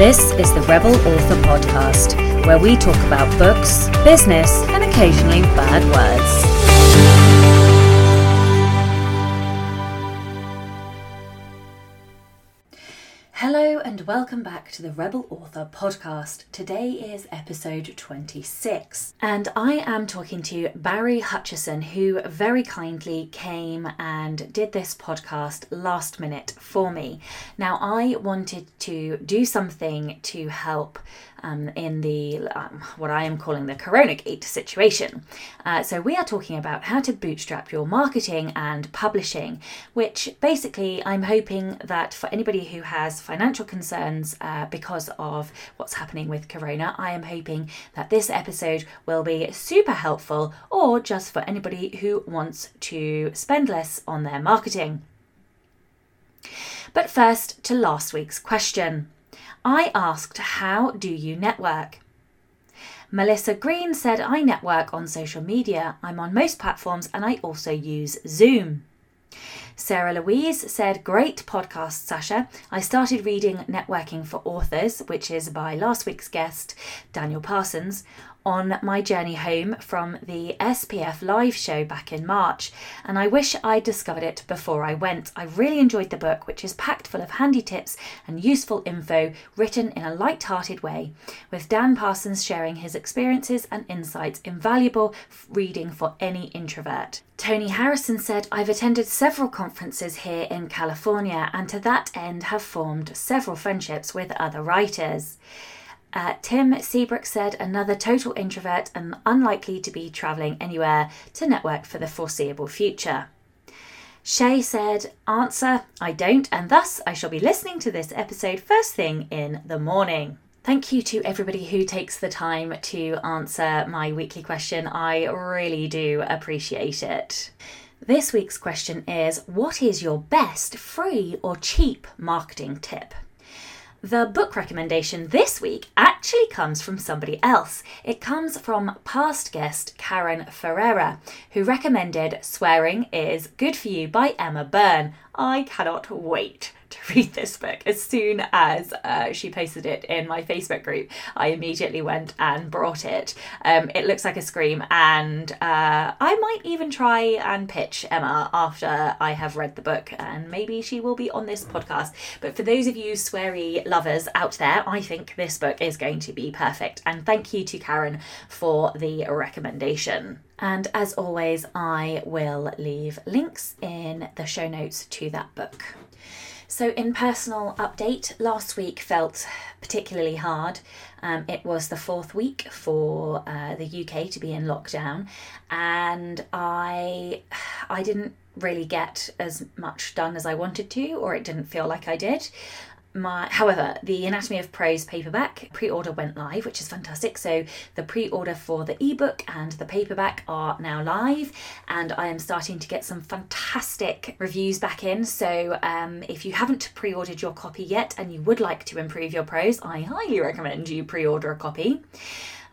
This is the Rebel Author Podcast, where we talk about books, business, and occasionally bad words. Welcome back to the Rebel Author podcast. Today is episode 26, and I am talking to Barry Hutchison, who very kindly came and did this podcast last minute for me. Now, I wanted to do something to help um, in the um, what I am calling the Corona Gate situation. Uh, so we are talking about how to bootstrap your marketing and publishing, which basically I'm hoping that for anybody who has financial concerns uh, because of what's happening with Corona, I am hoping that this episode will be super helpful, or just for anybody who wants to spend less on their marketing. But first, to last week's question. I asked, How do you network? Melissa Green said, I network on social media. I'm on most platforms and I also use Zoom. Sarah Louise said, Great podcast, Sacha. I started reading Networking for Authors, which is by last week's guest, Daniel Parsons, on my journey home from the SPF live show back in March, and I wish I'd discovered it before I went. I really enjoyed the book, which is packed full of handy tips and useful info written in a light hearted way, with Dan Parsons sharing his experiences and insights, invaluable reading for any introvert. Tony Harrison said, I've attended several conferences here in California and to that end have formed several friendships with other writers. Uh, Tim Seabrook said, another total introvert and unlikely to be travelling anywhere to network for the foreseeable future. Shay said, Answer, I don't, and thus I shall be listening to this episode first thing in the morning. Thank you to everybody who takes the time to answer my weekly question. I really do appreciate it. This week's question is What is your best free or cheap marketing tip? The book recommendation this week actually comes from somebody else. It comes from past guest Karen Ferreira, who recommended Swearing is Good for You by Emma Byrne. I cannot wait to read this book. As soon as uh, she posted it in my Facebook group, I immediately went and brought it. Um, it looks like a scream, and uh, I might even try and pitch Emma after I have read the book, and maybe she will be on this podcast. But for those of you sweary lovers out there, I think this book is going to be perfect. And thank you to Karen for the recommendation. And as always, I will leave links in the show notes to that book. So, in personal update, last week felt particularly hard. Um, it was the fourth week for uh, the UK to be in lockdown, and I I didn't really get as much done as I wanted to, or it didn't feel like I did my however the anatomy of prose paperback pre-order went live which is fantastic so the pre-order for the ebook and the paperback are now live and i am starting to get some fantastic reviews back in so um, if you haven't pre-ordered your copy yet and you would like to improve your prose i highly recommend you pre-order a copy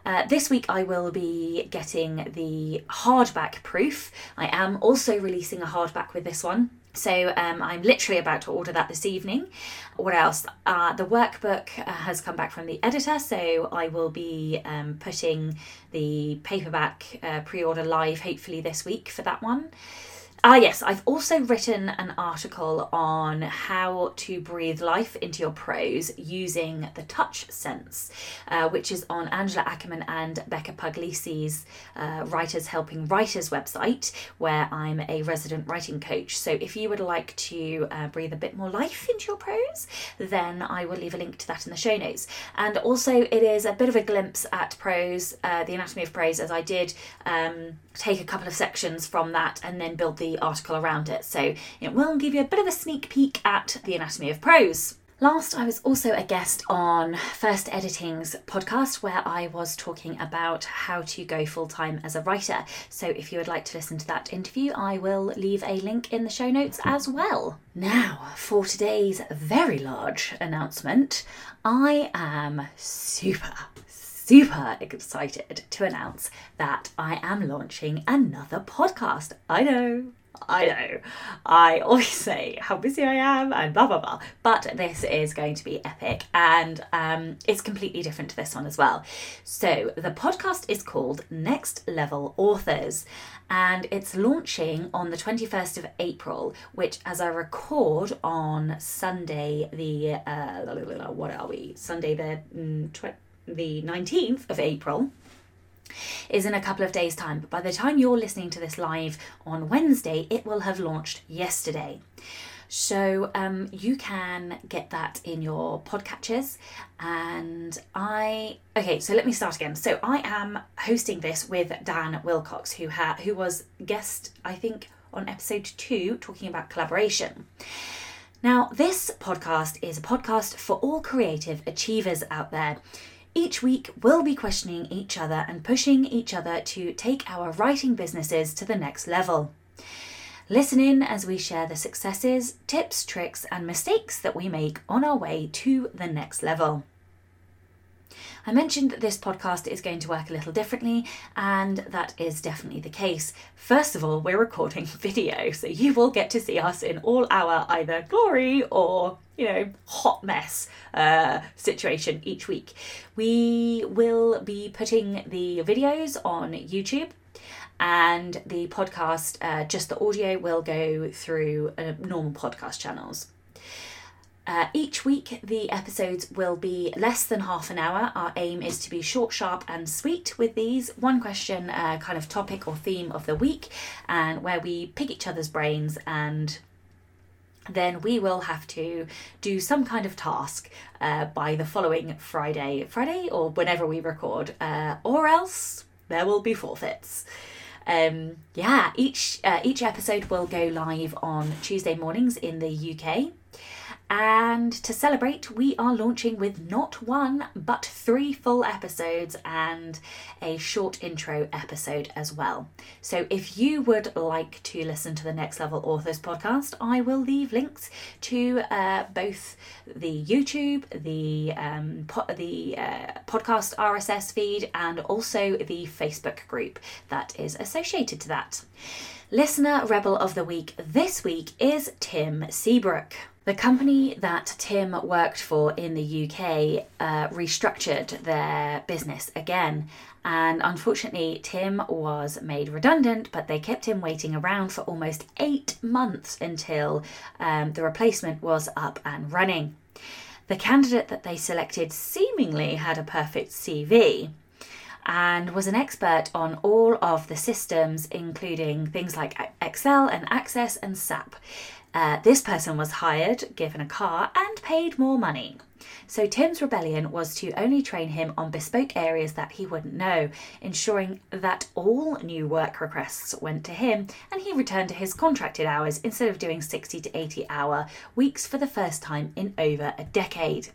uh, this week I will be getting the hardback proof. I am also releasing a hardback with this one. So um, I'm literally about to order that this evening. What else? Uh, the workbook uh, has come back from the editor, so I will be um, putting the paperback uh, pre order live hopefully this week for that one. Ah, yes, I've also written an article on how to breathe life into your prose using the touch sense, uh, which is on Angela Ackerman and Becca Puglisi's uh, Writers Helping Writers website, where I'm a resident writing coach. So if you would like to uh, breathe a bit more life into your prose, then I will leave a link to that in the show notes. And also, it is a bit of a glimpse at prose, uh, the anatomy of prose, as I did um, take a couple of sections from that and then build the article around it. So it will give you a bit of a sneak peek at the anatomy of prose. Last, I was also a guest on First Editing's podcast where I was talking about how to go full time as a writer. So, if you would like to listen to that interview, I will leave a link in the show notes as well. Now, for today's very large announcement, I am super, super excited to announce that I am launching another podcast. I know. I know. I always say how busy I am and blah blah blah. But this is going to be epic and um, it's completely different to this one as well. So the podcast is called Next Level Authors and it's launching on the 21st of April, which as I record on Sunday, the uh, what are we? Sunday the mm, tw- the 19th of April is in a couple of days' time. But by the time you're listening to this live on Wednesday, it will have launched yesterday. So um, you can get that in your podcatchers. And I okay, so let me start again. So I am hosting this with Dan Wilcox, who ha- who was guest I think on episode two, talking about collaboration. Now, this podcast is a podcast for all creative achievers out there. Each week, we'll be questioning each other and pushing each other to take our writing businesses to the next level. Listen in as we share the successes, tips, tricks, and mistakes that we make on our way to the next level. I mentioned that this podcast is going to work a little differently, and that is definitely the case. First of all, we're recording video, so you will get to see us in all our either glory or you know, hot mess uh, situation each week. We will be putting the videos on YouTube and the podcast, uh, just the audio, will go through uh, normal podcast channels. Uh, each week, the episodes will be less than half an hour. Our aim is to be short, sharp, and sweet with these. One question, uh, kind of topic or theme of the week, and where we pick each other's brains and then we will have to do some kind of task uh, by the following Friday, Friday or whenever we record, uh, or else there will be forfeits. Um, yeah, each uh, each episode will go live on Tuesday mornings in the UK. And to celebrate, we are launching with not one but three full episodes and a short intro episode as well. So, if you would like to listen to the Next Level Authors podcast, I will leave links to uh, both the YouTube, the um, po- the uh, podcast RSS feed, and also the Facebook group that is associated to that. Listener Rebel of the Week this week is Tim Seabrook. The company that Tim worked for in the UK uh, restructured their business again, and unfortunately, Tim was made redundant, but they kept him waiting around for almost eight months until um, the replacement was up and running. The candidate that they selected seemingly had a perfect CV and was an expert on all of the systems, including things like Excel and Access and SAP. Uh, this person was hired, given a car, and paid more money. So Tim's rebellion was to only train him on bespoke areas that he wouldn't know, ensuring that all new work requests went to him and he returned to his contracted hours instead of doing 60 to 80 hour weeks for the first time in over a decade.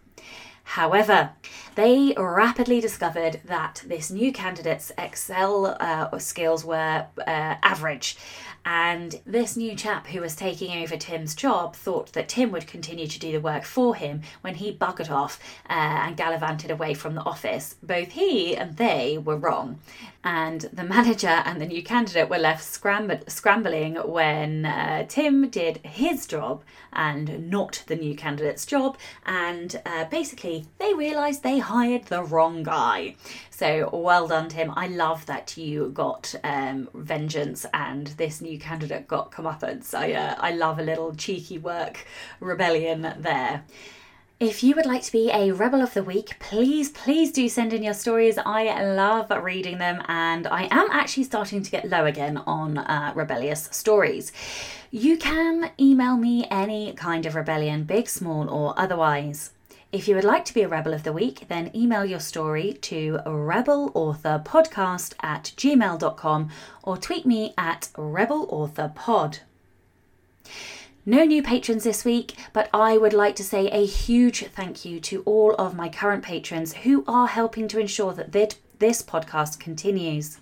However, they rapidly discovered that this new candidate's Excel uh, skills were uh, average. And this new chap who was taking over Tim's job thought that Tim would continue to do the work for him when he buggered off uh, and gallivanted away from the office. Both he and they were wrong. And the manager and the new candidate were left scram- scrambling when uh, Tim did his job and not the new candidate's job. And uh, basically, they realised they hired the wrong guy. So well done, Tim. I love that you got um, vengeance and this new candidate got comeuppance. I uh, I love a little cheeky work rebellion there. If you would like to be a Rebel of the Week, please, please do send in your stories. I love reading them, and I am actually starting to get low again on uh, rebellious stories. You can email me any kind of rebellion, big, small, or otherwise. If you would like to be a Rebel of the Week, then email your story to rebelauthorpodcast at gmail.com or tweet me at rebelauthorpod. No new patrons this week, but I would like to say a huge thank you to all of my current patrons who are helping to ensure that this podcast continues.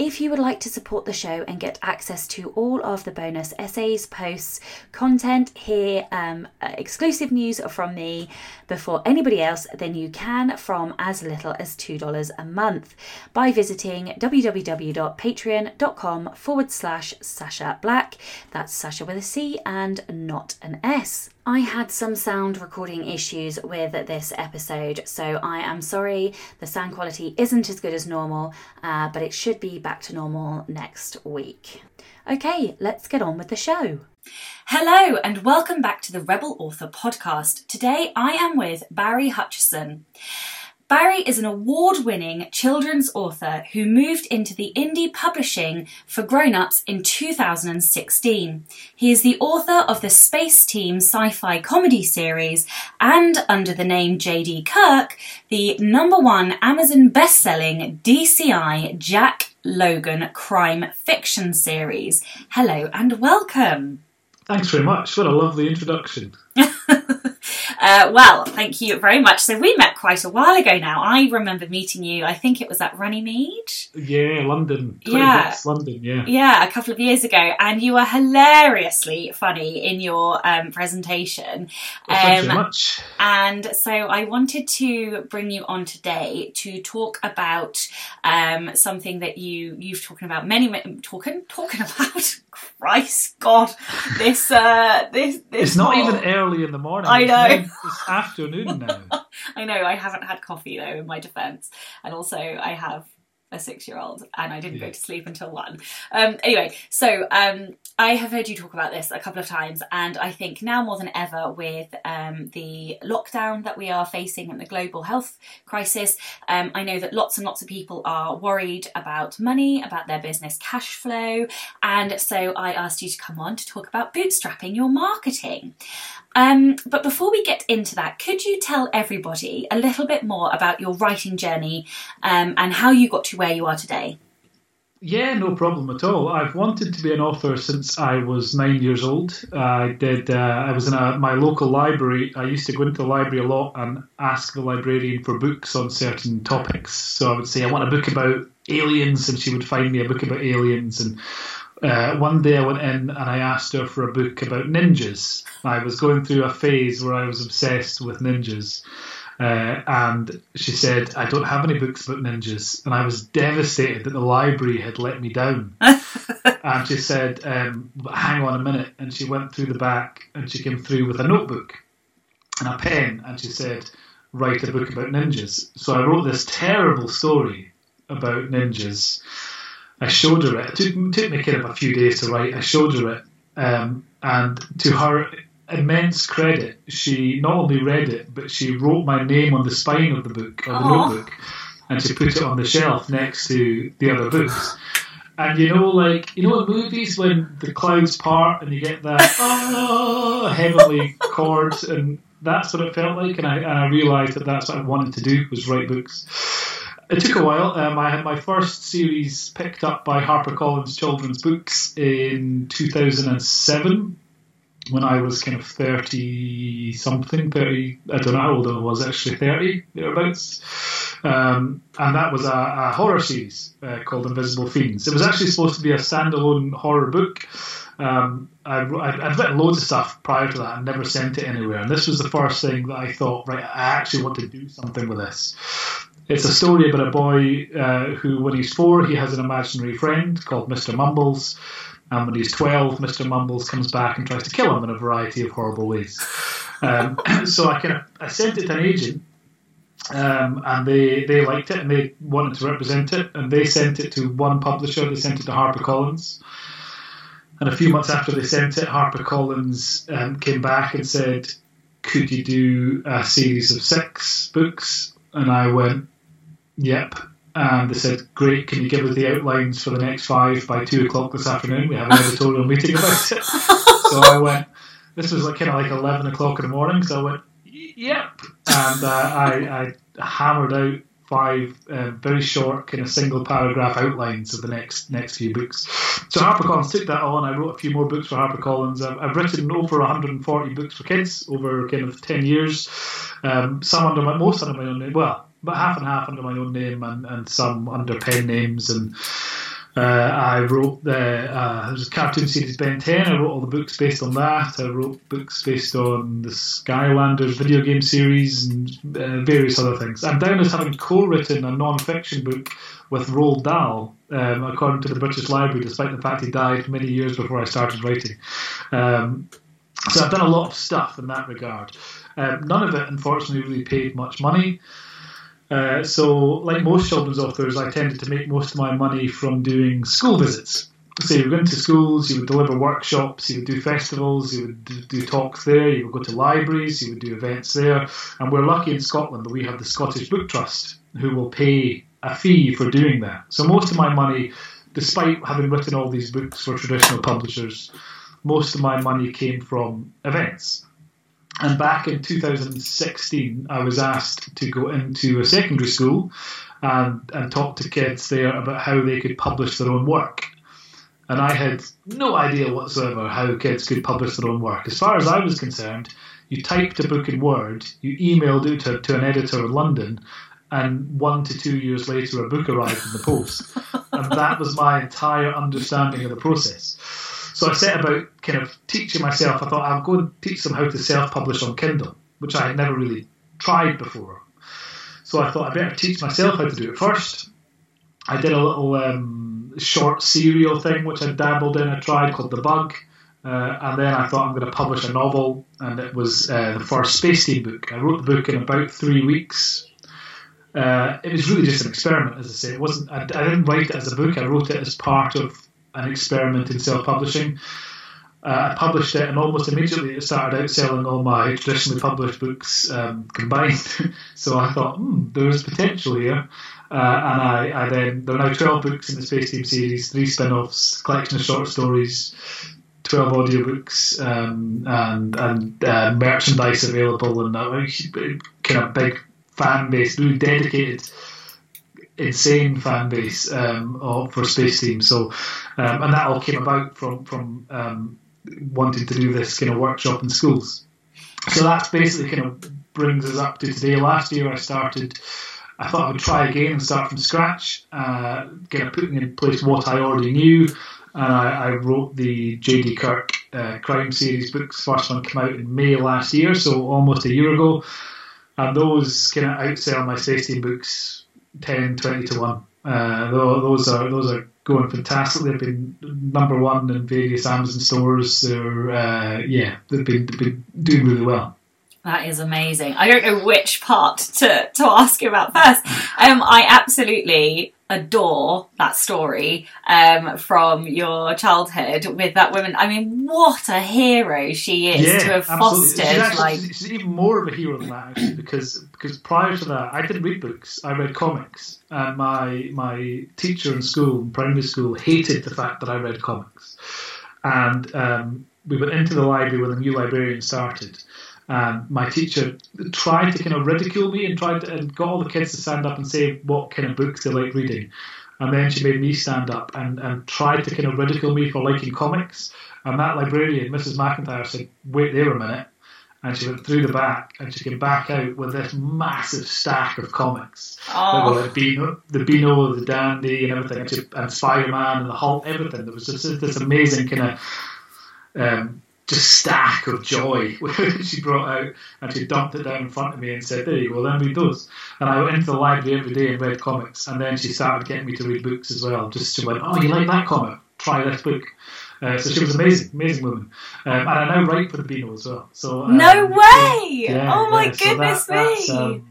If you would like to support the show and get access to all of the bonus essays, posts, content, hear um, uh, exclusive news from me before anybody else, then you can from as little as $2 a month by visiting www.patreon.com forward slash Sacha Black. That's Sasha with a C and not an S. I had some sound recording issues with this episode, so I am sorry the sound quality isn't as good as normal, uh, but it should be back to normal next week. Okay, let's get on with the show. Hello, and welcome back to the Rebel Author podcast. Today I am with Barry Hutchison. Barry is an award winning children's author who moved into the indie publishing for grown ups in 2016. He is the author of the Space Team sci fi comedy series and, under the name JD Kirk, the number one Amazon best selling DCI Jack Logan crime fiction series. Hello and welcome. Thanks very much. What a lovely introduction. Uh, well, thank you very much. So we met quite a while ago now. I remember meeting you. I think it was at Runnymede. Yeah, London. Yeah, London. Yeah, yeah, a couple of years ago, and you were hilariously funny in your um, presentation. Well, thank um, you much. And so I wanted to bring you on today to talk about um, something that you you've talking about many, many talking talking about. Christ, God, this uh, this this. It's not even early in the morning. I know. It's afternoon now. I know. I haven't had coffee though, in my defence, and also I have a six year old and I didn't yeah. go to sleep until one. Um, anyway, so um, I have heard you talk about this a couple of times, and I think now more than ever, with um, the lockdown that we are facing and the global health crisis, um, I know that lots and lots of people are worried about money, about their business cash flow, and so I asked you to come on to talk about bootstrapping your marketing. Um, but before we get into that, could you tell everybody a little bit more about your writing journey um, and how you got to where you are today? Yeah, no problem at all. I've wanted to be an author since I was nine years old. I did. Uh, I was in a, my local library. I used to go into the library a lot and ask the librarian for books on certain topics. So I would say I want a book about aliens, and she would find me a book about aliens. And uh, one day I went in and I asked her for a book about ninjas. I was going through a phase where I was obsessed with ninjas. Uh, and she said, I don't have any books about ninjas. And I was devastated that the library had let me down. and she said, um, Hang on a minute. And she went through the back and she came through with a notebook and a pen. And she said, Write a book about ninjas. So I wrote this terrible story about ninjas. I showed her it. It took, took me kind of a few days to write. I showed her it. Um, and to her immense credit. She not only read it, but she wrote my name on the spine of the book, or the Aww. notebook, and she put it on the shelf next to the other books. And you know, like you know, in movies when the clouds part and you get that oh, heavenly chords, and that's what it felt like. And I and I realised that that's what I wanted to do was write books. It took a while. Um, I had my first series picked up by HarperCollins Children's Books in 2007 when I was kind of 30 something, 30, I don't know how old I was actually, 30 thereabouts. Um, and that was a, a horror series uh, called Invisible Fiends. It was actually supposed to be a standalone horror book. Um, I, would written loads of stuff prior to that and never sent it anywhere. And this was the first thing that I thought, right, I actually want to do something with this. It's a story about a boy uh, who, when he's four, he has an imaginary friend called Mr. Mumbles and when he's 12, Mr. Mumbles comes back and tries to kill him in a variety of horrible ways. Um, so I I sent it to an agent, um, and they, they liked it and they wanted to represent it, and they sent it to one publisher. They sent it to HarperCollins. And a few months after they sent it, HarperCollins um, came back and said, "Could you do a series of six books?" And I went, "Yep." And they said, "Great, can you give us the outlines for the next five by two o'clock this afternoon? We have an editorial meeting about it." so I went. This was like kind of like eleven o'clock in the morning, so I went, "Yep," and uh, I, I, hammered out five uh, very short, kind of single paragraph outlines of the next next few books. So HarperCollins took that on. I wrote a few more books for HarperCollins. I've, I've written over 140 books for kids over kind of 10 years. Um, some under my most under my own name. Well, but half and half under my own name and, and some under pen names and Uh, I wrote the uh, cartoon series Ben 10. I wrote all the books based on that. I wrote books based on the Skylanders video game series and uh, various other things. I'm down as having co-written a non-fiction book with Roald Dahl, um, according to the British Library, despite the fact he died many years before I started writing. Um, so I've done a lot of stuff in that regard. Um, none of it, unfortunately, really paid much money. Uh, so, like most children's authors, I tended to make most of my money from doing school visits. So you would go into schools, you would deliver workshops, you would do festivals, you would do talks there, you would go to libraries, you would do events there. And we're lucky in Scotland that we have the Scottish Book Trust, who will pay a fee for doing that. So most of my money, despite having written all these books for traditional publishers, most of my money came from events. And back in 2016, I was asked to go into a secondary school and, and talk to kids there about how they could publish their own work. And I had no idea whatsoever how kids could publish their own work. As far as I was concerned, you typed a book in Word, you emailed it to, to an editor in London, and one to two years later, a book arrived in the post. and that was my entire understanding of the process. So I set about kind of teaching myself. I thought I'll go and teach them how to self-publish on Kindle, which I had never really tried before. So I thought I better teach myself how to do it first. I did a little um, short serial thing which I dabbled in. I tried called The Bug. Uh, and then I thought I'm going to publish a novel, and it was uh, the first Space Team book. I wrote the book in about three weeks. Uh, it was really just an experiment, as I say. It wasn't. I, I, didn't write it as a book. I wrote it as part of an experiment in self-publishing. Uh, I published it, and almost immediately it started outselling all my traditionally published books um, combined. so I thought, hmm, there's potential here. Uh, and I, I, then there are now 12 books in the Space Team series, three spin-offs, collection of short stories, 12 audiobooks, um, and and uh, merchandise available, and a kind of big fan base, really dedicated insane fan base um, for Space Team. So, um, and that all came about from from um, wanting to do this kind of workshop in schools. So that's basically kind of brings us up to today. Last year I started. I thought I would try again and start from scratch, uh, kind of putting in place what I already knew. And I, I wrote the J.D. Kirk uh, crime series books. First one came out in May last year, so almost a year ago. And those kind of outsell my Team books 10, 20 to 1. Uh, those are those are going fantastic. They've been number one in various Amazon stores. They're uh, yeah, they've been, they've been doing really well. That is amazing. I don't know which part to, to ask you about first. Um, I absolutely adore that story um, from your childhood with that woman. I mean, what a hero she is yeah, to have fostered. She's, actually, like, she's even more of a hero than that actually, because because prior to that, I didn't read books. I read comics, and my my teacher in school, in primary school, hated the fact that I read comics. And um, we went into the library when the new librarian started um, my teacher tried to kind of ridicule me and tried to, and got all the kids to stand up and say what kind of books they like reading. And then she made me stand up and, and tried to kind of ridicule me for liking comics. And that librarian, Mrs. McIntyre, said, wait there a minute. And she went through the back and she came back out with this massive stack of comics. Oh. Like Beano, the Beano, the Dandy, and everything, and, she, and Spider Man and the Hulk, everything. There was just this amazing kind of um, just stack of joy she brought out and she dumped it down in front of me and said, There you go, then read those. And I went into the library every day and read comics and then she started getting me to read books as well. Just she went, Oh, you like that comic? Try this book. Uh, so she was amazing, amazing woman. Um, and I now write for the Beano as well. So um, No way! Yeah, oh my yeah, goodness so that, me! Um,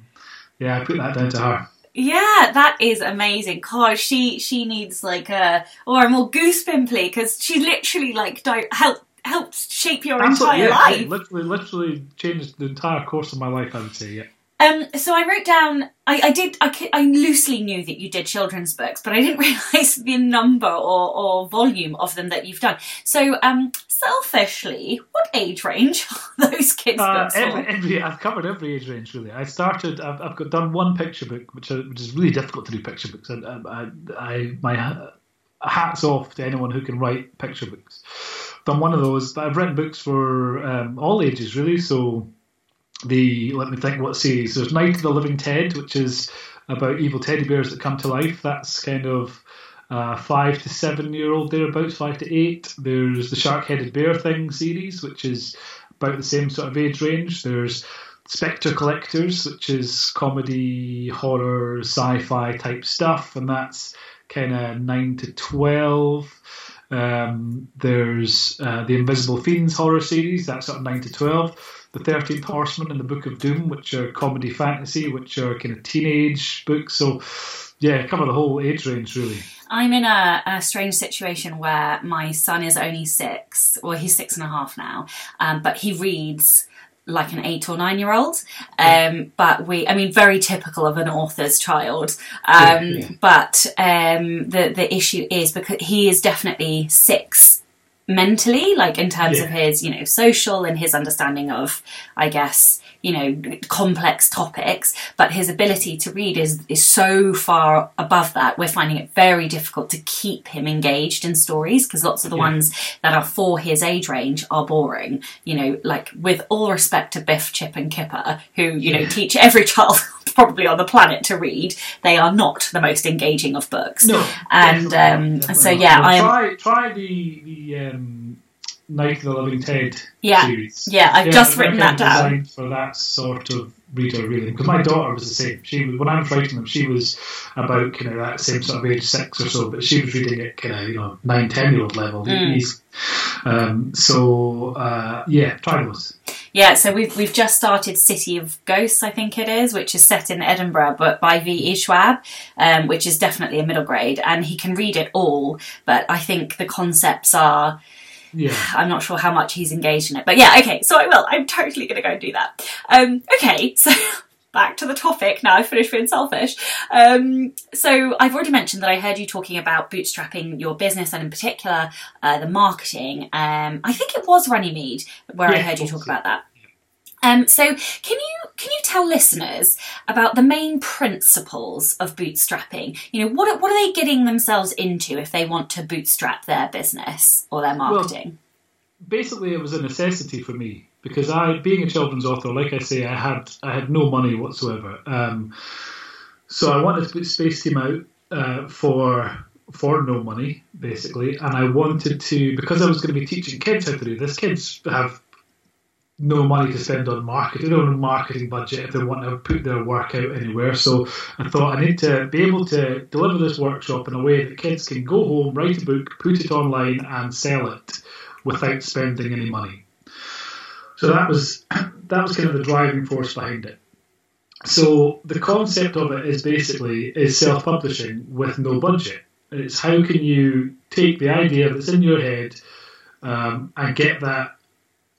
yeah, I put that down to her. Yeah, that is amazing. Cause she she needs like a or a more goose pimply because she literally like di- help helped shape your Absolutely, entire yeah, life. yeah, literally, literally changed the entire course of my life. I would say, yeah. Um, so I wrote down. I, I did. I, I loosely knew that you did children's books, but I didn't realise the number or, or volume of them that you've done. So, um, selfishly, what age range are those kids' Uh, books every, every, I've covered every age range really. I started. I've, I've got done one picture book, which are, which is really difficult to do picture books. And I, I, my hats off to anyone who can write picture books. Done one of those, but I've written books for um, all ages really. So the let me think what series. There's Night of the Living Ted, which is about evil teddy bears that come to life. That's kind of uh, five to seven year old thereabouts, five to eight. There's the Shark Headed Bear Thing series, which is about the same sort of age range. There's Spectre Collectors, which is comedy, horror, sci fi type stuff, and that's kind of 9 to 12. Um, there's uh, the Invisible Fiends horror series, that's sort of 9 to 12. The 13th Horseman and the Book of Doom, which are comedy fantasy, which are kind of teenage books. So, yeah, cover the whole age range, really. I'm in a, a, strange situation where my son is only six, or he's six and a half now, um, but he reads like an eight or nine year old. Um, but we, I mean, very typical of an author's child. Um, yeah, yeah. But um, the the issue is because he is definitely six mentally, like in terms yeah. of his, you know, social and his understanding of, I guess, you know, complex topics, but his ability to read is, is so far above that. We're finding it very difficult to keep him engaged in stories because lots of the yeah. ones that are for his age range are boring. You know, like with all respect to Biff, Chip and Kipper, who, you know, teach every child probably on the planet to read, they are not the most engaging of books. No. And um, so, yeah, I try, try the, the, um Night of the Living Ted yeah. series. Yeah, I've yeah, just written that down. For that sort of reader, really. Because my daughter was the same. She was, when I was writing them, she was about kind of that same sort of age six or so, but she was reading it kind of, you know, nine, ten year old level. Mm. Um, so, uh, yeah, try those. Yeah, so we've we've just started City of Ghosts, I think it is, which is set in Edinburgh, but by V. E. Schwab, um, which is definitely a middle grade, and he can read it all. But I think the concepts are yeah. I'm not sure how much he's engaged in it. But yeah, okay, so I will. I'm totally going to go and do that. Um, okay, so back to the topic now. I've finished being selfish. Um, so I've already mentioned that I heard you talking about bootstrapping your business and in particular uh, the marketing. Um, I think it was Runnymede where yeah, I heard you talk about that. Um, so can you can you tell listeners about the main principles of bootstrapping? You know, what what are they getting themselves into if they want to bootstrap their business or their marketing? Well, basically, it was a necessity for me because I, being a children's author, like I say, I had I had no money whatsoever. Um, so I wanted to put Space Team out uh, for for no money, basically, and I wanted to because I was going to be teaching kids how to do this. Kids have no money to spend on marketing, no marketing budget if they want to put their work out anywhere. So I thought I need to be able to deliver this workshop in a way that kids can go home, write a book, put it online, and sell it without spending any money. So that was that was kind of the driving force behind it. So the concept of it is basically is self-publishing with no budget. It's how can you take the idea that's in your head um, and get that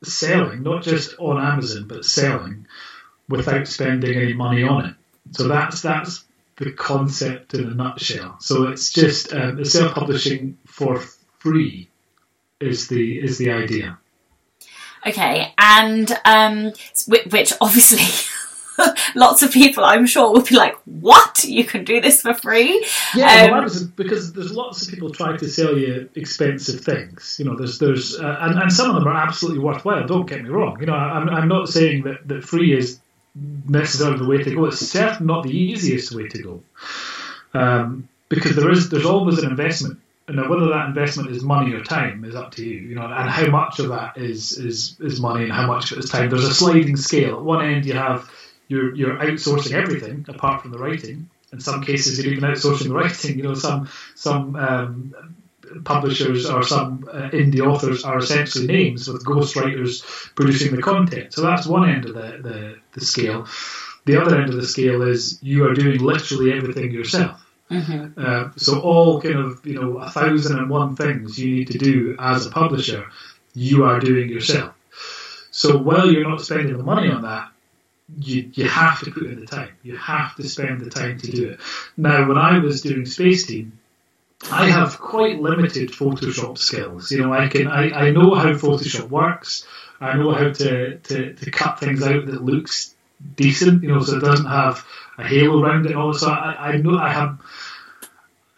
selling, not just on Amazon, but selling without spending any money on it. So that's that's the concept in a nutshell. So it's just uh, self-publishing for free is the is the idea. Okay, and um, which obviously lots of people, I'm sure, will be like, "What? You can do this for free?" Yeah, um, well, was, because there's lots of people trying to sell you expensive things. You know, there's there's uh, and, and some of them are absolutely worthwhile. Don't get me wrong. You know, I'm I'm not saying that that free is necessarily the way to go. It's certainly not the easiest way to go, um, because there is there's always an investment. Now, whether that investment is money or time is up to you, you know, and how much of that is is is money and how much of it is time. There's a sliding scale. At one end, you have you're you're outsourcing everything apart from the writing. In some cases, you're even outsourcing the writing. You know, some some um, publishers or some uh, indie authors are essentially names with ghostwriters producing the content. So that's one end of the, the, the scale. The other end of the scale is you are doing literally everything yourself. Mm-hmm. Uh, so all kind of you know a thousand and one things you need to do as a publisher, you are doing yourself. So while you're not spending the money on that, you, you have to put in the time. You have to spend the time to do it. Now, when I was doing Space Team, I have quite limited Photoshop skills. You know, I can I, I know how Photoshop works. I know how to, to, to cut things out that looks decent. You know, so it doesn't have a halo around it. And all so I, I know I have.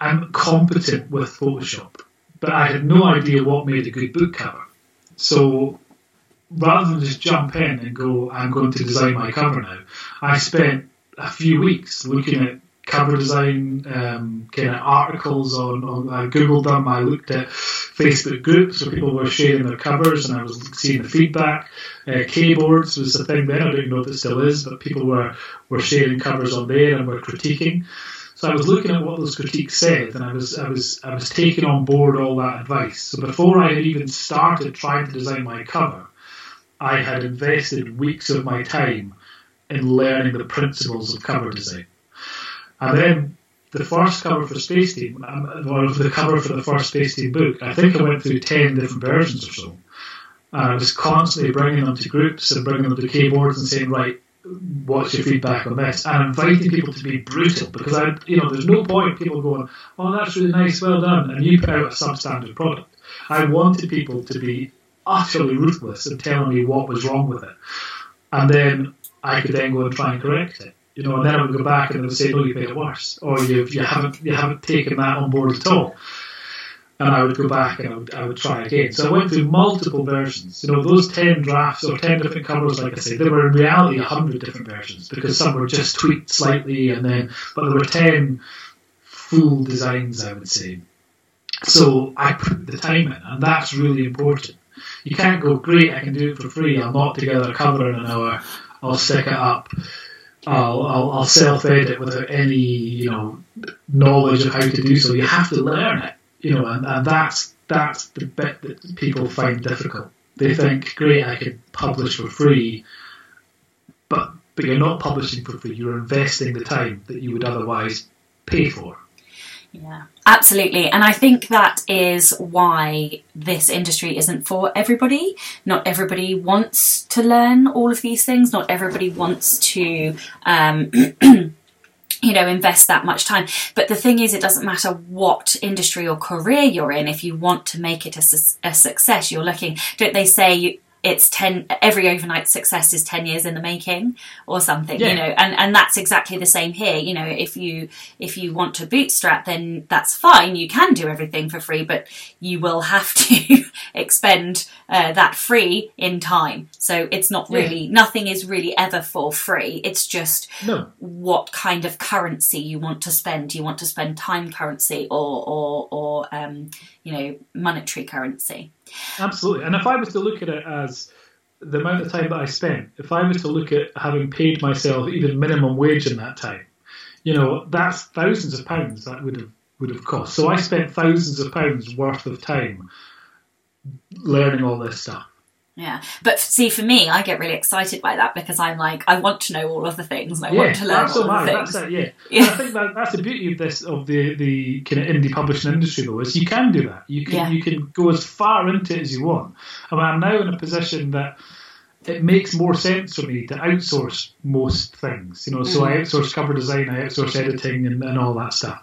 I'm competent with Photoshop, but I had no idea what made a good book cover. So rather than just jump in and go, I'm going to design my cover now, I spent a few weeks looking at cover design um, kind of articles on, on. I googled them. I looked at Facebook groups where people were sharing their covers, and I was seeing the feedback. Uh, was the thing then. I don't know if it still is, but people were were sharing covers on there and were critiquing. So I was looking at what those critiques said, and I was I was I was taking on board all that advice. So before I had even started trying to design my cover, I had invested weeks of my time in learning the principles of cover design. And then the first cover for Space Team, um, or the cover for the first Space Team book, I think I went through 10 different versions or so. And I was constantly bringing them to groups and bringing them to K-boards and saying, right, what's your feedback on this? And inviting people to be brutal because I, you know, there's no point people going, oh, that's really nice, well done, and you put out a substandard product. I wanted people to be utterly ruthless and telling me what was wrong with it, and then I could then go and try and correct it. You know, and then I would go back and they would say, no, you've made it worse, or you you haven't you haven't taken that on board at all and I would go back and I would, I would try again. So I went through multiple versions. You know, those 10 drafts or 10 different covers, like I say, there were in reality 100 different versions because some were just tweaked slightly and then, but there were 10 full designs, I would say. So I put the time in, and that's really important. You can't go, great, I can do it for free. I'll knock together a cover in an hour. I'll stick it up. I'll, I'll, I'll self edit without any, you know, knowledge of how to do so. You have to learn it you know, and, and that's that's the bit that people find difficult. They think, great, I can publish for free, but but you're not publishing for free. You're investing the time that you would otherwise pay for. Yeah, absolutely. And I think that is why this industry isn't for everybody. Not everybody wants to learn all of these things. Not everybody wants to um, you know invest that much time but the thing is it doesn't matter what industry or career you're in if you want to make it a, a success you're looking don't they say it's 10 every overnight success is 10 years in the making or something yeah. you know and and that's exactly the same here you know if you if you want to bootstrap then that's fine you can do everything for free but you will have to expend uh, that free in time so it's not really yeah. nothing is really ever for free it's just no. what kind of currency you want to spend you want to spend time currency or or or um, you know monetary currency Absolutely. And if I was to look at it as the amount of time that I spent, if I was to look at having paid myself even minimum wage in that time, you know, that's thousands of pounds that would have would have cost. So I spent thousands of pounds worth of time learning all this stuff. Yeah, but see, for me, I get really excited by that because I'm like, I want to know all of the things, and I yeah, want to learn all of the things. That's it, yeah, yeah. I think that, that's the beauty of this of the the kind of indie publishing industry, though, is you can do that. You can yeah. you can go as far into it as you want. I mean, I'm now in a position that it makes more sense for me to outsource most things. You know, so I mm. outsource cover design, I outsource editing, and, and all that stuff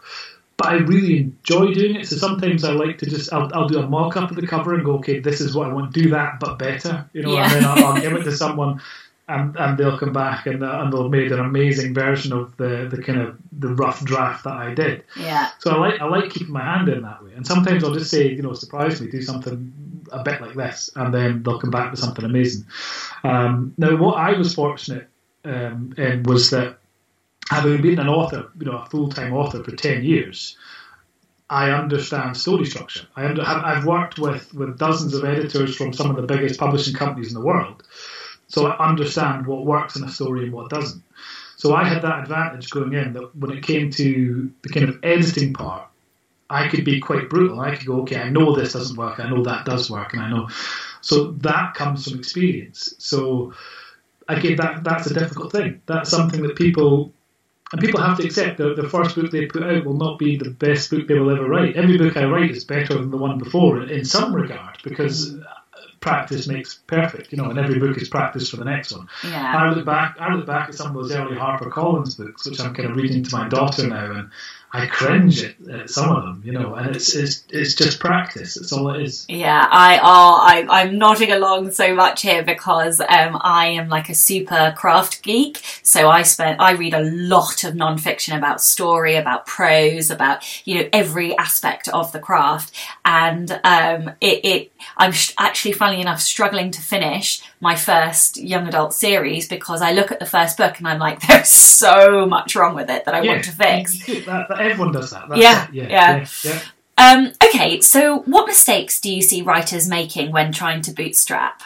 but I really enjoy doing it. So sometimes I like to just I'll, I'll do a mock up of the cover and go, okay, this is what I want. Do that, but better, you know. Yeah. And then I'll, I'll, give it to someone, and, and they'll come back and, uh, and they'll have made an amazing version of the, the kind of the rough draft that I did. Yeah. So I like I like keeping my hand in that way. And sometimes I'll just say, you know, surprise me, do something a bit like this, and then they'll come back with something amazing. Um, now, what I was fortunate um, in was that having been an author, you know, a full time author for 10 years, I understand story structure. I under, I've worked with, with dozens of editors from some of the biggest publishing companies in the world. So I understand what works in a story and what doesn't. So I had that advantage going in that when it came to the kind of editing part, I could be quite brutal. I could go, okay, I know this doesn't work, I know that does work, and I know. So that comes from experience. So again, that that's a difficult thing. That's something that people and people have to accept that the first book they put out will not be the best book they will ever write. Every book I write is better than the one before in some regard because uh, practice makes perfect, you know, and every book is practice for the next one. Yeah. I look back I look back at some of those early Harper Collins books, which I'm kind of reading to my daughter now and I cringe at, at, some of them, you know, and it's it's it's just practice. It's all it is. Yeah, I are. I, I'm nodding along so much here because um, I am like a super craft geek. So I spent I read a lot of nonfiction about story, about prose, about you know every aspect of the craft, and um, it, it I'm actually, funnily enough, struggling to finish my first young adult series because I look at the first book and I'm like, there's so much wrong with it that I yeah, want to fix. That, that, everyone does that. Yeah, yeah, yeah, yeah, um, okay, so what mistakes do you see writers making when trying to bootstrap?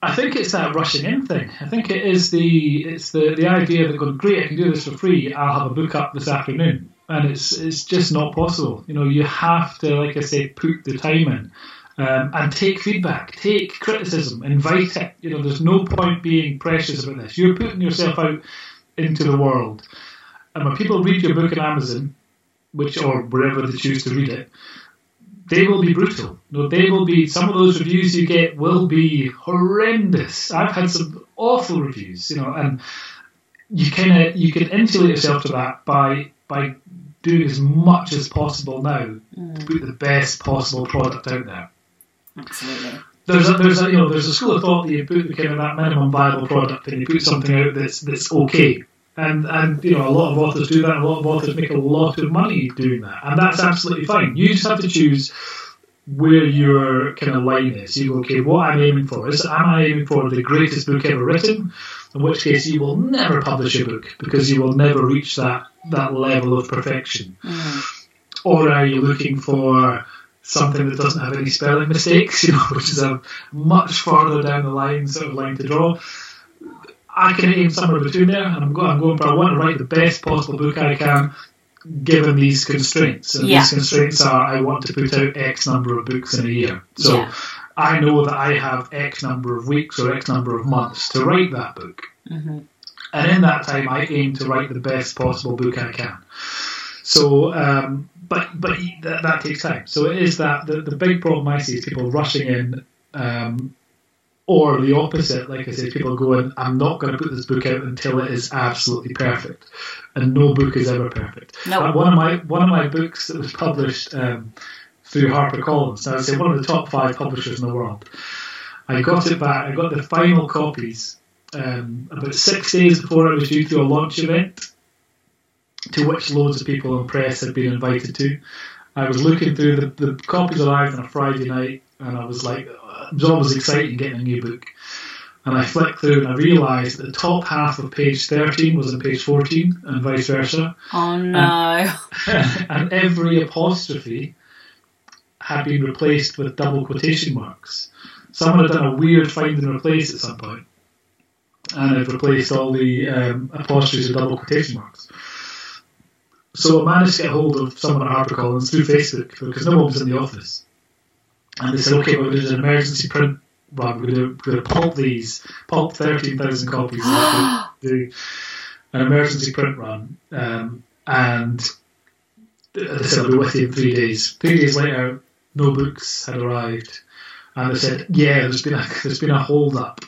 I think it's that rushing in thing. I think it is the it's the, the idea that going great, I can do this for free. I'll have a book up this afternoon, and it's it's just not possible. You know, you have to, like I say, put the time in um, and take feedback, take criticism, invite it. You know, there's no point being precious about this. You're putting yourself out into the world, and when people read your book on Amazon, which or wherever they choose to read it, they will be brutal. No, they will be. Some of those reviews you get will be horrendous. I've had some awful reviews, you know, and you kind of you can insulate yourself to that by by doing as much as possible now mm. to put the best possible product out there. Absolutely. There's a, there's a, you know there's a school of thought that you put kind of that minimum viable product and you put something out that's that's okay. And and you know a lot of authors do that. A lot of authors make a lot of money doing that, and that's absolutely fine. You just have to choose where your kind of line is. You go, okay, what I'm aiming for is am I aiming for the greatest book ever written? In which case, you will never publish a book because you will never reach that that level of perfection. Mm. Or are you looking for something that doesn't have any spelling mistakes, you know, which is a much farther down the line sort of line to draw. I can aim somewhere between there, and I'm going, I'm going for I want to write the best possible book I can, given these constraints. And yeah. these constraints are I want to put out X number of books in a year. So yeah. I know that I have X number of weeks or X number of months to write that book. Mm-hmm. And in that time, I aim to write the best possible book I can. So, um, but but that, that, takes time. So it is that the, the big problem I see is people rushing in, um, or the opposite. Like I said, people going, "I'm not going to put this book out until it is absolutely perfect," and no book is ever perfect. No. One of my one of my books that was published um, through HarperCollins. I say one of the top five publishers in the world. I got it back. I got the final copies um, about six days before I was due to a launch event to which loads of people and press had been invited to. I was looking through the, the copies arrived on a Friday night, and I was like, it was always exciting getting a new book. And I flicked through and I realised that the top half of page 13 was on page 14 and vice versa. Oh no. And, and every apostrophe had been replaced with double quotation marks. Someone had done a weird find and replace at some point and had replaced all the um, apostrophes with double quotation marks. So I managed to get hold of someone at HarperCollins through Facebook because no one was in the office. And they said, okay, we're going to do an emergency print run. We're going to, pulp these, pulp 13,000 copies. do an emergency print run. Um, and they said, I'll be with you in three days. Three days later, no books had arrived. And they said, yeah, there's been a, there's been a hold up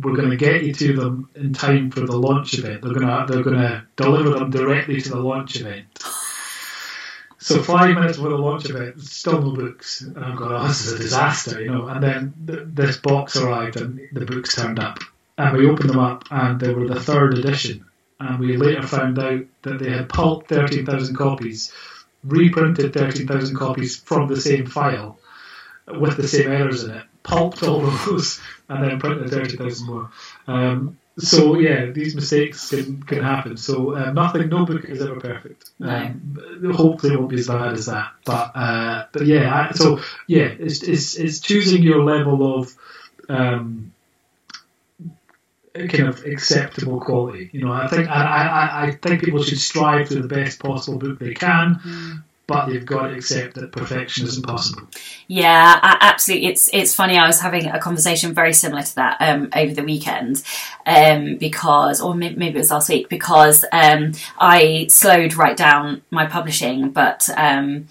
we're going to get you to them in time for the launch event. They're going to they're going to deliver them directly to the launch event. So five minutes before the launch event, still no books. And I'm going, oh, this is a disaster, you know. And then th- this box arrived and the books turned up. And we opened them up and they were the third edition. And we later found out that they had pulped 13,000 copies, reprinted 13,000 copies from the same file with the same errors in it, pulped all of those, and then printed 30,000 more. Um, so yeah, these mistakes can, can happen. So uh, nothing, no book is ever perfect. Um, hopefully, it won't be as bad as that. But uh, but yeah, I, so yeah, it's, it's it's choosing your level of um, kind of acceptable quality. You know, I think I, I, I think people should strive for the best possible book they can. But you've got to accept that perfection isn't possible. Yeah, absolutely. It's it's funny. I was having a conversation very similar to that um, over the weekend um, because, or maybe it was last week, because um, I slowed right down my publishing, but. Um,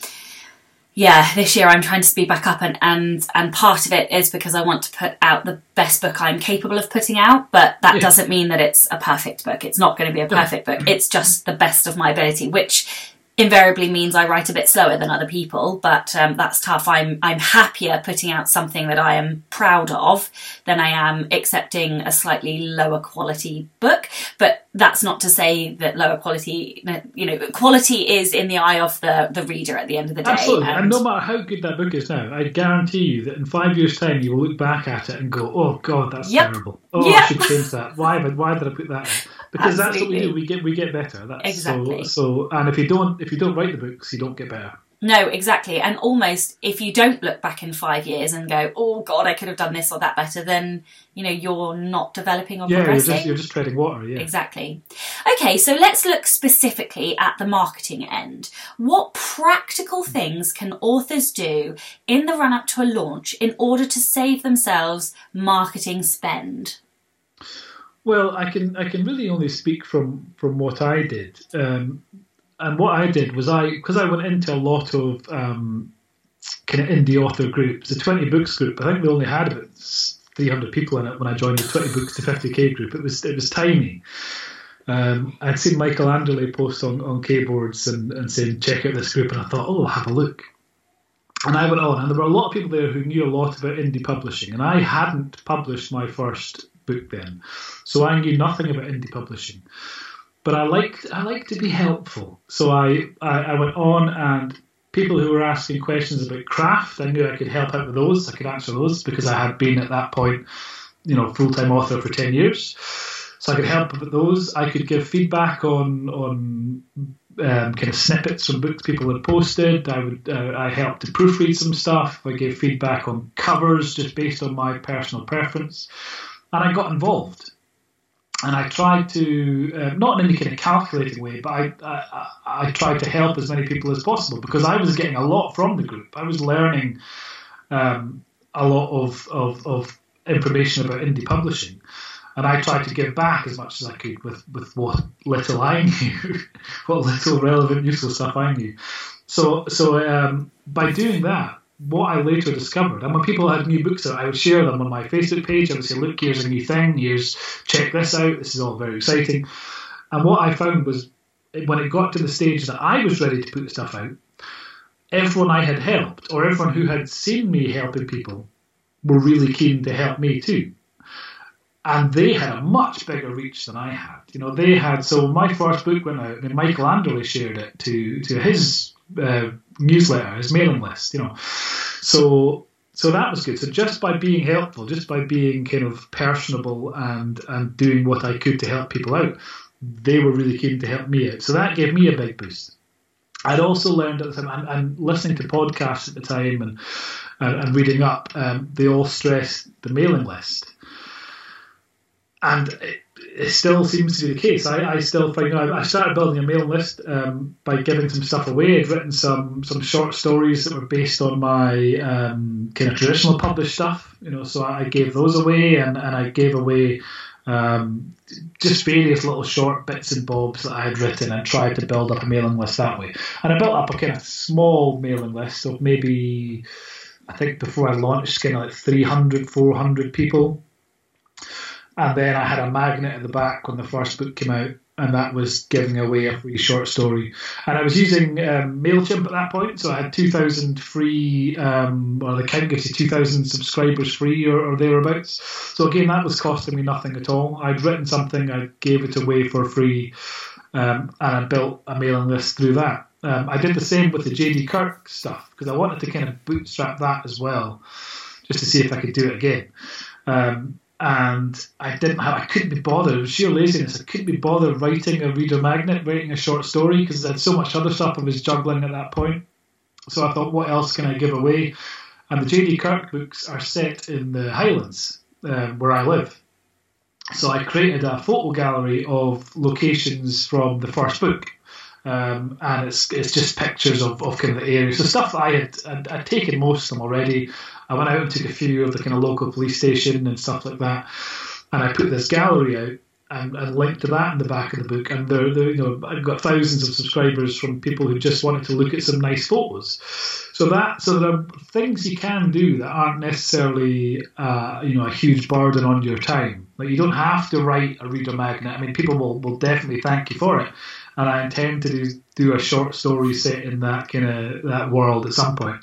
yeah, this year I'm trying to speed back up, and, and and part of it is because I want to put out the best book I'm capable of putting out. But that yeah. doesn't mean that it's a perfect book. It's not going to be a perfect book. It's just the best of my ability, which invariably means I write a bit slower than other people, but um, that's tough. I'm I'm happier putting out something that I am proud of than I am accepting a slightly lower quality book. But that's not to say that lower quality, you know, quality is in the eye of the the reader at the end of the day. Absolutely, and, and no matter how good that book is now, I guarantee you that in five years' time you will look back at it and go, "Oh God, that's yep. terrible. Oh, yep. I should change that. Why? Why did I put that?" in? Because Absolutely. that's what we do. We get we get better. That's exactly. So, so and if you don't if you don't write the books, you don't get better. No, exactly. And almost if you don't look back in five years and go, "Oh God, I could have done this or that better," then you know you're not developing or yeah, progressing. You're just, you're just treading water. Yeah, exactly. Okay, so let's look specifically at the marketing end. What practical things can authors do in the run up to a launch in order to save themselves marketing spend? Well, I can I can really only speak from from what I did, um, and what I did was I because I went into a lot of um, kind of indie author groups, the twenty books group. I think we only had about three hundred people in it when I joined the twenty books to fifty k group. It was it was tiny. Um, I'd seen Michael Anderle post on, on Kboards and, and saying check out this group, and I thought, oh, I'll have a look. And I went on, and there were a lot of people there who knew a lot about indie publishing, and I hadn't published my first book then. So I knew nothing about indie publishing. But I liked I like to be helpful. So I, I, I went on and people who were asking questions about craft, I knew I could help out with those. I could answer those because I had been at that point, you know, full time author for ten years. So I could help with those. I could give feedback on on um, kind of snippets from books people had posted. I would uh, I helped to proofread some stuff. I gave feedback on covers just based on my personal preference and I got involved. And I tried to, uh, not in any kind of calculating way, but I, I, I tried to help as many people as possible because I was getting a lot from the group. I was learning um, a lot of, of, of information about indie publishing and I tried to give back as much as I could with, with what little I knew, what little relevant, useful stuff I knew. So so um, by doing that, what I later discovered, and when people had new books out, I would share them on my Facebook page. I would say, "Look, here's a new thing. Here's check this out. This is all very exciting." And what I found was when it got to the stage that I was ready to put stuff out, everyone I had helped, or everyone who had seen me helping people, were really keen to help me too. And they had a much bigger reach than I had. You know, they had so my first book went out, and Michael Anderle shared it to to his uh, newsletter, his mailing list, you know. So so that was good. So just by being helpful, just by being kind of personable and and doing what I could to help people out, they were really keen to help me out. So that gave me a big boost. I'd also learned at the time, and, and listening to podcasts at the time and and, and reading up, um, they all stressed the mailing list. And it, it still seems to be the case. I, I still find know, I started building a mail list um, by giving some stuff away. I'd written some some short stories that were based on my um, kind of traditional published stuff, you know. So I gave those away, and, and I gave away um, just various little short bits and bobs that I had written, and tried to build up a mailing list that way. And I built up a kind of small mailing list of maybe I think before I launched, kind of like 300, 400 people and then I had a magnet at the back when the first book came out, and that was giving away a free short story. And I was using um, MailChimp at that point, so I had 2,000 free, um, well, the account gives you 2,000 subscribers free or, or, thereabouts. So again, that was costing me nothing at all. I'd written something, I gave it away for free, um, and I built a mailing list through that. Um, I did the same with the JD Kirk stuff because I wanted to kind of bootstrap that as well, just to see if I could do it again. Um, and I didn't have, I couldn't be bothered. It was sheer laziness. I couldn't be bothered writing a reader magnet, writing a short story because I had so much other stuff I was juggling at that point. So I thought, what else can I give away? And the J.D. Kirk books are set in the Highlands, um, where I live. So I created a photo gallery of locations from the first book. Um, and it's it's just pictures of, of kind of the area. So stuff I had I'd, I'd, taken most of them already. I went out and took a few of the kind of local police station and stuff like that, and I put this gallery out and, and linked to that in the back of the book. And there, there, you know, I've got thousands of subscribers from people who just wanted to look at some nice photos. So that so there are things you can do that aren't necessarily uh, you know a huge burden on your time. Like you don't have to write a reader magnet. I mean, people will, will definitely thank you for it and I intend to do, do a short story set in that kind of that world at some point.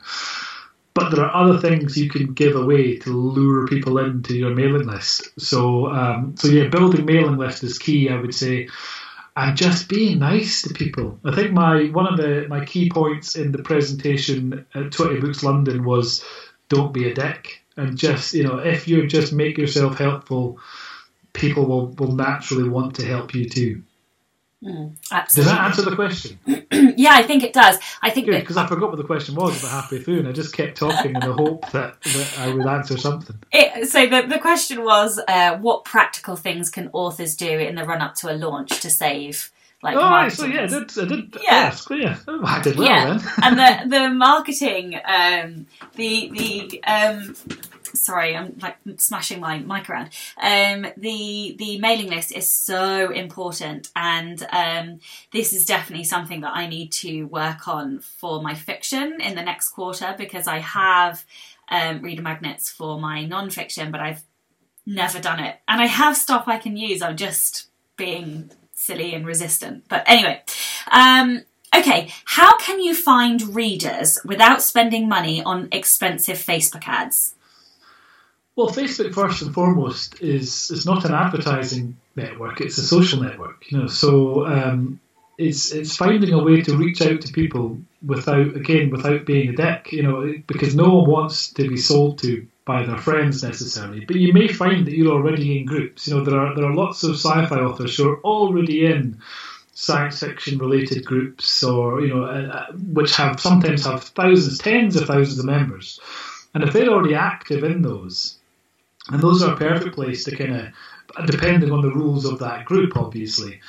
But there are other things you can give away to lure people into your mailing list. So, um, so yeah, building mailing list is key, I would say, and just being nice to people. I think my one of the my key points in the presentation at Twenty Books London was don't be a dick, and just you know if you just make yourself helpful, people will will naturally want to help you too. Mm, does that answer the question? yeah, I think it does. I think because I forgot what the question was about Happy Food. I just kept talking in the hope that, that I would answer something. It, so the the question was, uh, what practical things can authors do in the run up to a launch to save? Like oh, so yeah, I did, I did yeah. yes, yeah, I did well yeah. then. and the the marketing, um, the the um, sorry, I'm like smashing my mic around. Um, the the mailing list is so important, and um, this is definitely something that I need to work on for my fiction in the next quarter because I have um, reader magnets for my non-fiction, but I've never done it, and I have stuff I can use. I'm just being silly and resistant. But anyway, um, okay, how can you find readers without spending money on expensive Facebook ads? Well, Facebook first and foremost is is not an advertising network; it's a social network. You know, so um, it's it's finding a way to reach out to people without again without being a dick. You know, because no one wants to be sold to by their friends necessarily. But you may find that you're already in groups. You know, there are there are lots of sci-fi authors who are already in science fiction related groups, or you know, uh, uh which have sometimes have thousands, tens of thousands of members. And if they're already active in those, and those are a perfect place to kind of, depending on the rules of that group, obviously,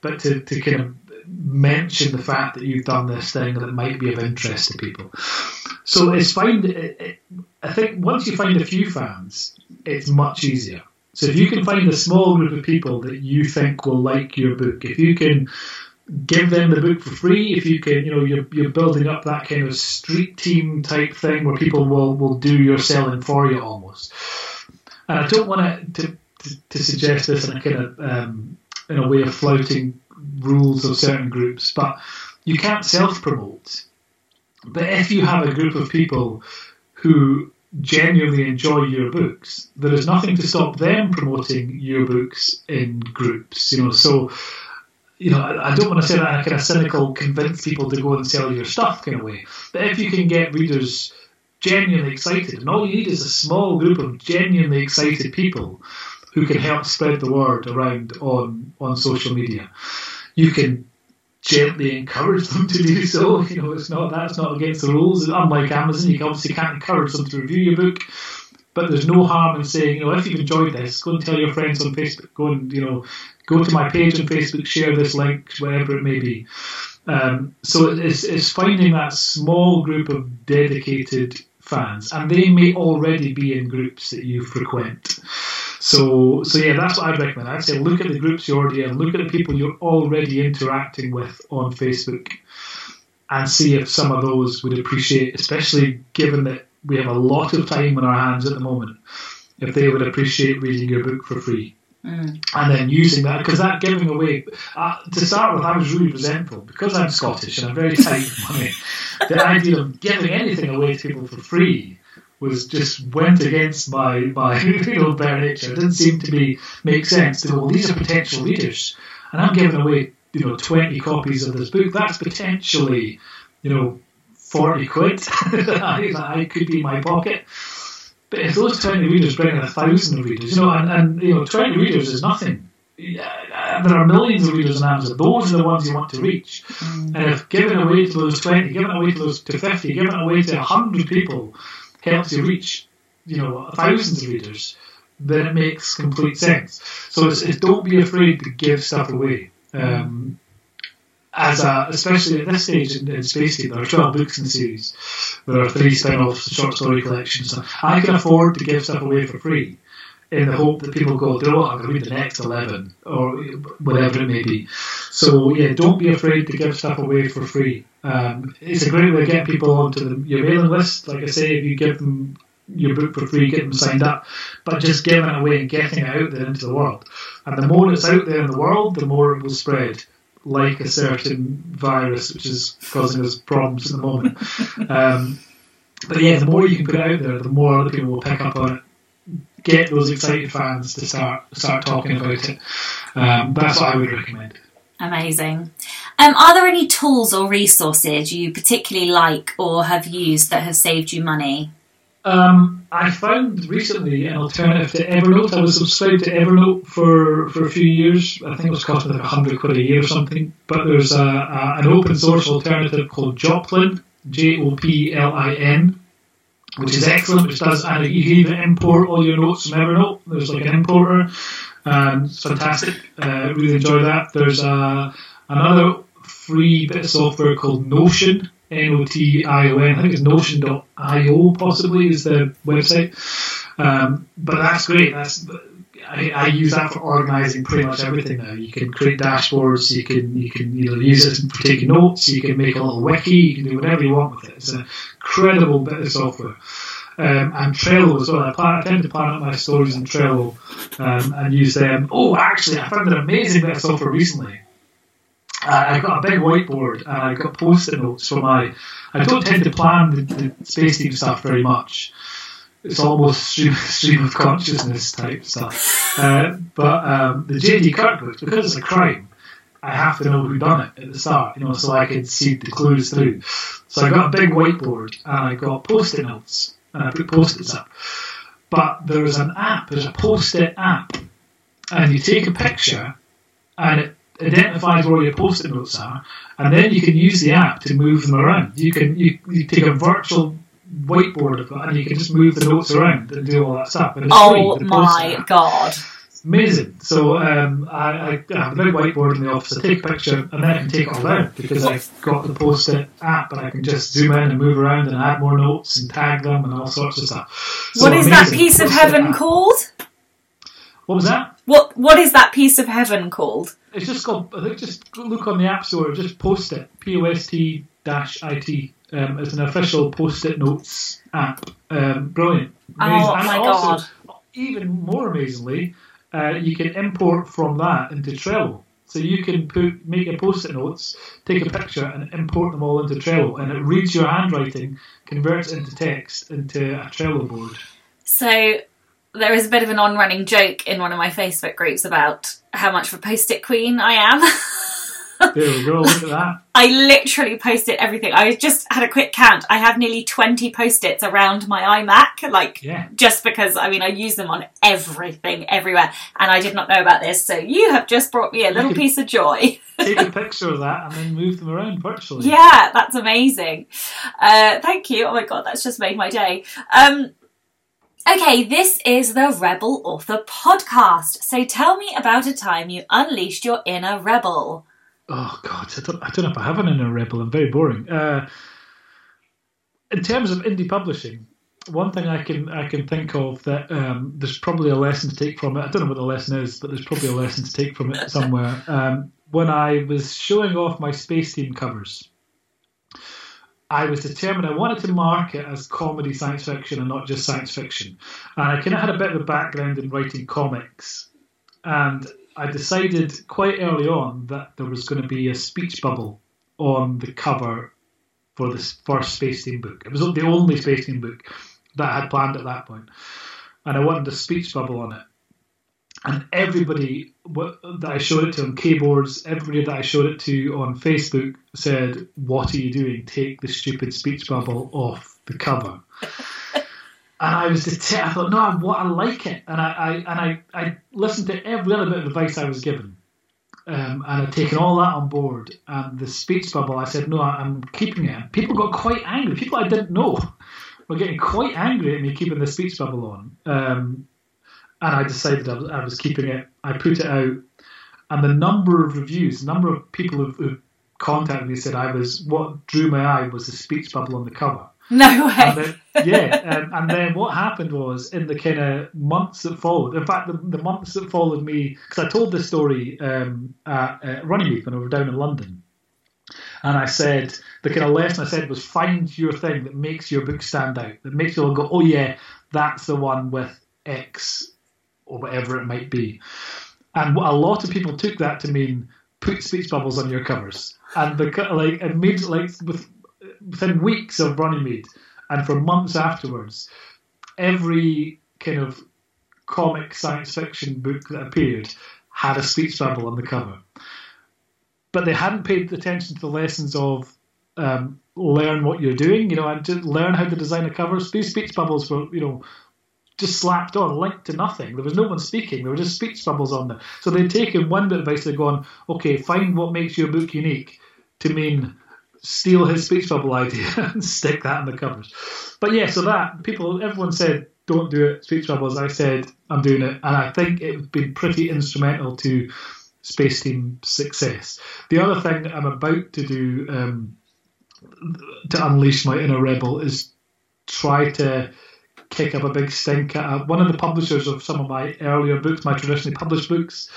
but to, to kind of mention the fact that you've done this thing that might be of interest to people. So it's find. It, it, I think once you find a few fans, it's much easier. So if you can find a small group of people that you think will like your book, if you can give them the book for free, if you can, you know, you're, you're building up that kind of street team type thing where people will, will do your selling for you almost. And I don't want to, to, to suggest this in a kind of um, in a way of flouting rules of certain groups, but you can't self promote. But if you have a group of people who genuinely enjoy your books, there is nothing to stop them promoting your books in groups. You know, so you know, I, I don't want to say that in a kind of cynical, convince people to go and sell your stuff kind of way. But if you can get readers genuinely excited. And all you need is a small group of genuinely excited people who can help spread the word around on, on social media. You can gently encourage them to do so. You know, it's not that's not against the rules. Unlike Amazon, you obviously can't encourage them to review your book. But there's no harm in saying, you know, if you've enjoyed this, go and tell your friends on Facebook. Go and, you know, go to my page on Facebook, share this link, whatever it may be. Um, so it's, it's finding that small group of dedicated fans, and they may already be in groups that you frequent. So, so yeah, that's what I'd recommend. I'd say look at the groups you're already in, look at the people you're already interacting with on Facebook, and see if some of those would appreciate, especially given that we have a lot of time on our hands at the moment, if they would appreciate reading your book for free. Mm. And then using that, because that giving away, uh, to start with, I was really resentful because I'm Scottish and I'm very tight with money. the idea of giving anything away to people for free was just went against my my you bare nature. It didn't seem to be make sense to. Well, these are potential readers, and I'm giving away you know 20 copies of this book. That's potentially you know 40 quid I could be in my pocket. But if those 20 readers bring in a thousand readers, you know, and, and you know, 20 readers is nothing. there are millions of readers on Amazon. Those are the ones you want to reach. Mm. And if giving away to those 20, giving away to those to 50, giving away to 100 people helps you reach, you know, thousands of readers, then it makes complete sense. So it's, it's don't be afraid to give stuff away. Um, as a, especially at this stage in, in Space there are 12 books in the series. There are three spin-offs, short story collections. I can afford to give stuff away for free in the hope that people go, do what, I'm going to read the next 11 or whatever it may be. So yeah, don't be afraid to give stuff away for free. Um, it's a great way to get people onto the, your mailing list. Like I say, if you give them your book for free, get them signed up, but just giving it away and getting it out there into the world. And the more it's out there in the world, the more it will spread like a certain virus which is causing us problems at the moment. Um, but yeah, the more you can put out there, the more other people will pick up on it. Get those excited fans to start start talking about it. Um, that's what I would recommend. Amazing. Um, are there any tools or resources you particularly like or have used that have saved you money? Um, I found recently an alternative to Evernote. I was subscribed to Evernote for, for a few years. I think it was costing like 100 quid a year or something. But there's a, a, an open source alternative called Joplin, J O P L I N, which is excellent, which does, and you can even import all your notes from Evernote. There's like an importer, and it's fantastic. Uh, really enjoy that. There's a, another free bit of software called Notion, N-O-T-I-O-N. I think it's Notion.io possibly is the website. Um, but that's great. That's I, I, use that for organising pretty much everything now. You can create dashboards. You can you can use it for taking notes. You can make a little wiki. You can do whatever you want with it. It's an incredible bit of software. Um, and Trello as well. I, plan, I, tend to plan out my stories in Trello um, and use them. Oh, actually, I found an amazing bit of software recently uh, I got a big whiteboard and I got post-it notes for my. I don't tend to plan the, the space team stuff very much. It's almost stream, stream of consciousness type stuff. Uh, but um, the JD Kirk books, because it's a crime, I have to know who done it at the start, you know, so I can see the clues through. So I got a big whiteboard and I got post-it notes and I put post-its up. But there's an app, there's a post-it app, and you take a picture and it identifies where your post-it notes are, and then you can use the app to move them around. You can you, you take a virtual whiteboard and you can just move the notes around and do all that stuff. And it's oh free, my god! amazing. So um, I, I, have a big whiteboard in the office. I take a picture and then I can take it all out because I've got the post-it app and I can just zoom in and move around and add more notes and tag them and all sorts of stuff. So what is that piece of heaven app. called? What was that? What What is that piece of heaven called? It's just called. I think just look on the app store. Just post it. P O S T dash I T. Um, it's an official post-it notes app. Um, brilliant. Amazing. Oh and my also, god! Even more amazingly, uh, you can import from that into Trello. So you can put make your post-it notes, take a picture, and import them all into Trello, and it reads your handwriting, converts it into text into a Trello board. So there is a bit of an on-running joke in one of my Facebook groups about how much of a post-it queen I am. there we go. Look at that. I literally post-it everything. I just had a quick count. I have nearly twenty post-its around my iMac, like yeah. just because I mean I use them on everything, everywhere, and I did not know about this. So you have just brought me a little piece of joy. take a picture of that and then move them around virtually. Yeah, that's amazing. Uh, thank you. Oh my god, that's just made my day. Um, Okay, this is the Rebel Author podcast. So tell me about a time you unleashed your inner rebel. Oh God, I don't, I don't know if I have an inner rebel. I'm very boring. Uh, in terms of indie publishing, one thing I can I can think of that um, there's probably a lesson to take from it. I don't know what the lesson is, but there's probably a lesson to take from it somewhere. Um, when I was showing off my space team covers, I was determined I wanted to mark it as comedy science fiction and not just science fiction. And I kind of had a bit of a background in writing comics. And I decided quite early on that there was going to be a speech bubble on the cover for this first Space Team book. It was the only Space Team book that I had planned at that point. And I wanted a speech bubble on it and everybody that I showed it to on Kboards, everybody that I showed it to on Facebook said, "What are you doing? Take the stupid speech bubble off the cover." And I was determined. I thought, "No, I, I like it," and I, I and I, I listened to every other bit of advice I was given. Um, and I'd taken all that on board. And the speech bubble, I said, no, I'm keeping it. People got quite angry. People I didn't know were getting quite angry at me keeping the speech bubble on. Um, and I decided I was, I was, keeping it. I put it out, and the number of reviews, the number of people who, who contacted me said I was what drew my eye was the speech bubble on the cover. No way. And then, yeah, and, and, then what happened was in the kind of months that followed. In fact, the, the months that followed me because I told this story um, at, at Runnymede when we were down in London. And I said, the kind of lesson I said was find your thing that makes your book stand out, that makes you all go, oh yeah, that's the one with X or whatever it might be. And a lot of people took that to mean put speech bubbles on your covers, and the like immediately like with, within weeks of Runnymede, and for months afterwards, every kind of comic science fiction book that appeared had a speech bubble on the cover. But they hadn't paid attention to the lessons of um, learn what you're doing, you know, and to learn how to design a cover. These speech bubbles were, you know, just slapped on, linked to nothing. There was no one speaking. There were just speech bubbles on there. So they'd taken one bit of advice. They'd gone, okay, find what makes your book unique to mean steal his speech bubble idea and stick that in the covers. But yeah, so that people, everyone said, don't do it, speech bubbles. I said, I'm doing it. And I think it would be pretty instrumental to Space Team success. The other thing I'm about to do um, to unleash my inner rebel is try to kick up a big stink at one of the publishers of some of my earlier books, my traditionally published books.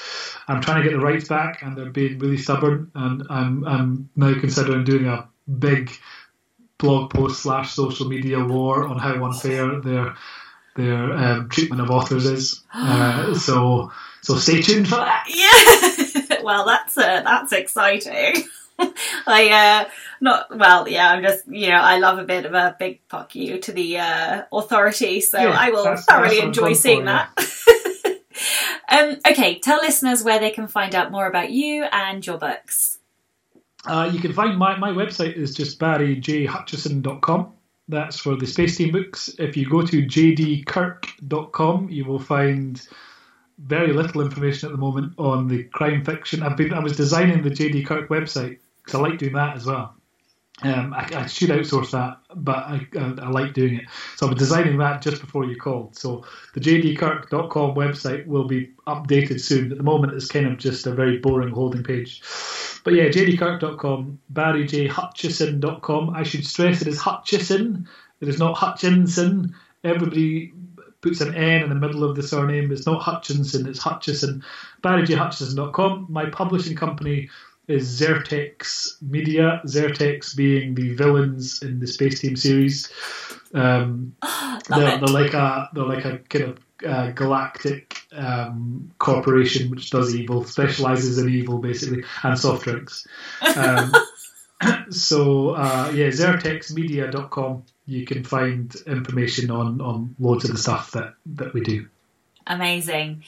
I'm trying to get the rights back, and they're being really stubborn. And I'm, I'm now considering doing a big blog post slash social media war on how unfair their their um, treatment of authors is. Uh, so so stay tuned for that. Yeah. well, that's uh, that's exciting. I uh not well, yeah, I'm just you know, I love a bit of a big fuck you to the uh authority, so yeah, I will that's, thoroughly that's enjoy seeing that. um okay, tell listeners where they can find out more about you and your books. Uh, you can find my, my website is just barryjhutchison.com. That's for the Space Team books. If you go to jdkirk.com, you will find very little information at the moment on the crime fiction. I've been I was designing the JD Kirk website because I like doing that as well. Um, I, I, should outsource that, but I, I, I, like doing it. So I'm designing that just before you called. So the jdkirk.com website will be updated soon. At the moment, it's kind of just a very boring holding page. But yeah, jdkirk.com, barryjhutchison.com. I should stress it is Hutchison. It is not Hutchinson. Everybody puts an N in the middle of the surname. It's not Hutchinson, it's Hutchison. BarryJHutchison.com. My publishing company is Zertex Media, Zertex being the villains in the Space Team series. Um, they're, they're, like a they're like a kind of uh, galactic um, corporation which does evil, specializes in evil basically, and soft drinks. Um, so uh, yeah, zertexmedia.com. You can find information on on loads of the stuff that that we do. Amazing.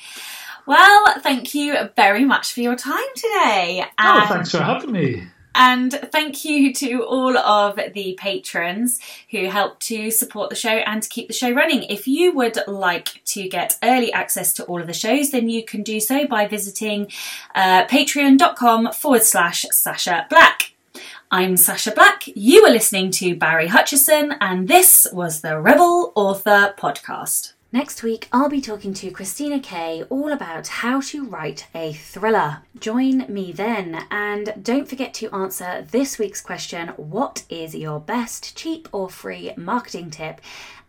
Well, thank you very much for your time today. And, oh, thanks for having me. And thank you to all of the patrons who help to support the show and to keep the show running. If you would like to get early access to all of the shows, then you can do so by visiting uh, patreon.com forward slash Sacha Black. I'm Sacha Black. You are listening to Barry Hutchison, and this was the Rebel Author Podcast. Next week, I'll be talking to Christina Kay all about how to write a thriller. Join me then, and don't forget to answer this week's question What is your best cheap or free marketing tip?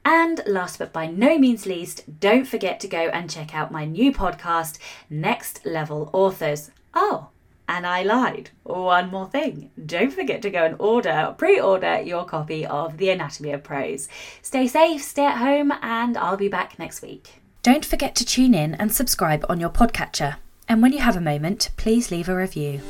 And last but by no means least, don't forget to go and check out my new podcast, Next Level Authors. Oh, and I lied. One more thing. Don't forget to go and order, pre order your copy of The Anatomy of Prose. Stay safe, stay at home, and I'll be back next week. Don't forget to tune in and subscribe on your podcatcher. And when you have a moment, please leave a review.